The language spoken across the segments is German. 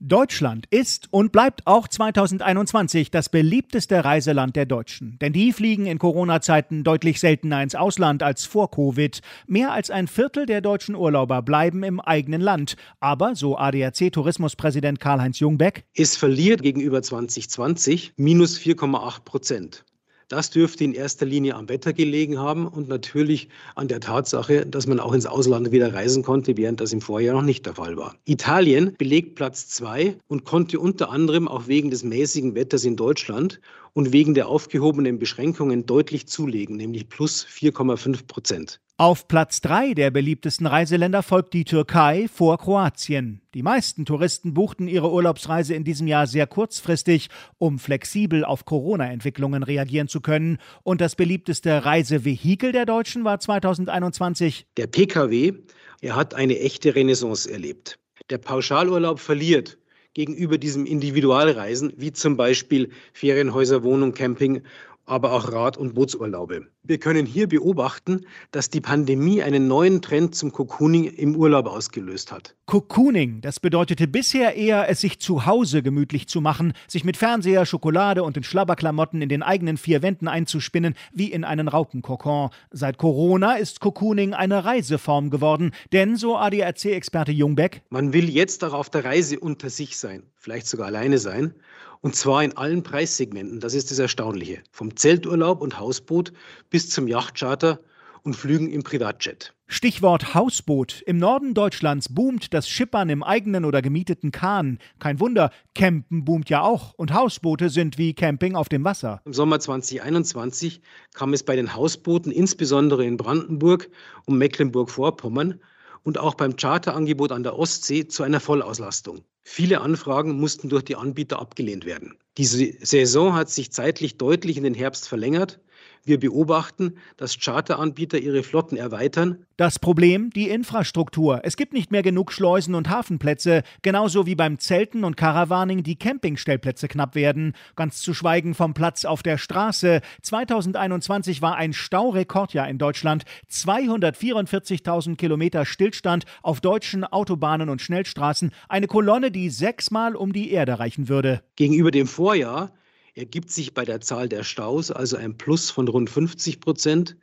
Deutschland ist und bleibt auch 2021 das beliebteste Reiseland der Deutschen. Denn die fliegen in Corona-Zeiten deutlich seltener ins Ausland als vor Covid. Mehr als ein Viertel der deutschen Urlauber bleiben im eigenen Land. Aber, so ADAC-Tourismuspräsident Karl-Heinz Jungbeck, es verliert gegenüber 2020 minus 4,8 Prozent. Das dürfte in erster Linie am Wetter gelegen haben und natürlich an der Tatsache, dass man auch ins Ausland wieder reisen konnte, während das im Vorjahr noch nicht der Fall war. Italien belegt Platz zwei und konnte unter anderem auch wegen des mäßigen Wetters in Deutschland und wegen der aufgehobenen Beschränkungen deutlich zulegen, nämlich plus 4,5 Prozent. Auf Platz 3 der beliebtesten Reiseländer folgt die Türkei vor Kroatien. Die meisten Touristen buchten ihre Urlaubsreise in diesem Jahr sehr kurzfristig, um flexibel auf Corona-Entwicklungen reagieren zu können. Und das beliebteste Reisevehikel der Deutschen war 2021 der Pkw. Er hat eine echte Renaissance erlebt. Der Pauschalurlaub verliert gegenüber diesem Individualreisen, wie zum Beispiel Ferienhäuser, Wohnung, Camping aber auch Rad- und Bootsurlaube. Wir können hier beobachten, dass die Pandemie einen neuen Trend zum Cocooning im Urlaub ausgelöst hat. Cocooning, das bedeutete bisher eher, es sich zu Hause gemütlich zu machen, sich mit Fernseher, Schokolade und den Schlabberklamotten in den eigenen vier Wänden einzuspinnen, wie in einen Raupenkokon. Seit Corona ist Cocooning eine Reiseform geworden, denn, so ADAC-Experte Jungbeck, man will jetzt auch auf der Reise unter sich sein, vielleicht sogar alleine sein, und zwar in allen Preissegmenten. Das ist das Erstaunliche. Vom Zelturlaub und Hausboot bis zum Yachtcharter und Flügen im Privatjet. Stichwort Hausboot. Im Norden Deutschlands boomt das Schippern im eigenen oder gemieteten Kahn. Kein Wunder, Campen boomt ja auch und Hausboote sind wie Camping auf dem Wasser. Im Sommer 2021 kam es bei den Hausbooten, insbesondere in Brandenburg und Mecklenburg-Vorpommern, und auch beim Charterangebot an der Ostsee zu einer Vollauslastung. Viele Anfragen mussten durch die Anbieter abgelehnt werden. Diese Saison hat sich zeitlich deutlich in den Herbst verlängert. Wir beobachten, dass Charteranbieter ihre Flotten erweitern. Das Problem, die Infrastruktur. Es gibt nicht mehr genug Schleusen und Hafenplätze, genauso wie beim Zelten und Caravaning die Campingstellplätze knapp werden. Ganz zu schweigen vom Platz auf der Straße. 2021 war ein Staurekordjahr in Deutschland. 244.000 Kilometer Stillstand auf deutschen Autobahnen und Schnellstraßen. Eine Kolonne, die sechsmal um die Erde reichen würde. Gegenüber dem Vorjahr ergibt sich bei der Zahl der Staus also ein Plus von rund 50 Prozent.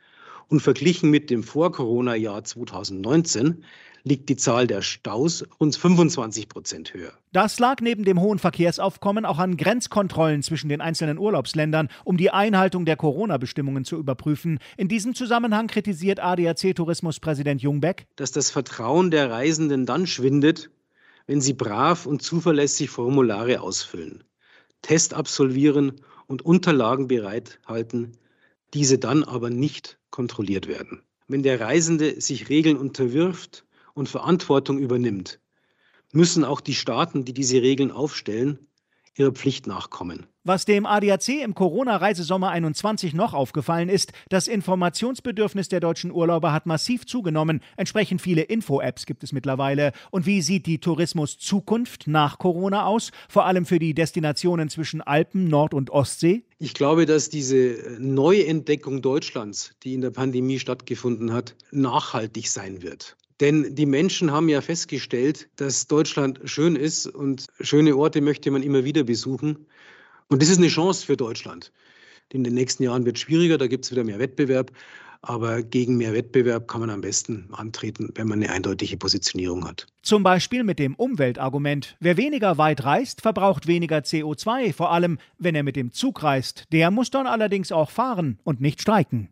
Und verglichen mit dem Vor-Corona-Jahr 2019 liegt die Zahl der Staus rund 25 Prozent höher. Das lag neben dem hohen Verkehrsaufkommen auch an Grenzkontrollen zwischen den einzelnen Urlaubsländern, um die Einhaltung der Corona-Bestimmungen zu überprüfen. In diesem Zusammenhang kritisiert ADAC-Tourismuspräsident Jungbeck, dass das Vertrauen der Reisenden dann schwindet, wenn sie brav und zuverlässig Formulare ausfüllen. Test absolvieren und Unterlagen bereithalten, diese dann aber nicht kontrolliert werden. Wenn der Reisende sich Regeln unterwirft und Verantwortung übernimmt, müssen auch die Staaten, die diese Regeln aufstellen, ihrer Pflicht nachkommen. Was dem ADAC im Corona-Reisesommer 21 noch aufgefallen ist, das Informationsbedürfnis der deutschen Urlauber hat massiv zugenommen. Entsprechend viele Info-Apps gibt es mittlerweile. Und wie sieht die Tourismus-Zukunft nach Corona aus? Vor allem für die Destinationen zwischen Alpen, Nord- und Ostsee? Ich glaube, dass diese Neuentdeckung Deutschlands, die in der Pandemie stattgefunden hat, nachhaltig sein wird. Denn die Menschen haben ja festgestellt, dass Deutschland schön ist und schöne Orte möchte man immer wieder besuchen. Und das ist eine Chance für Deutschland. In den nächsten Jahren wird es schwieriger, da gibt es wieder mehr Wettbewerb. Aber gegen mehr Wettbewerb kann man am besten antreten, wenn man eine eindeutige Positionierung hat. Zum Beispiel mit dem Umweltargument. Wer weniger weit reist, verbraucht weniger CO2, vor allem wenn er mit dem Zug reist. Der muss dann allerdings auch fahren und nicht streiken.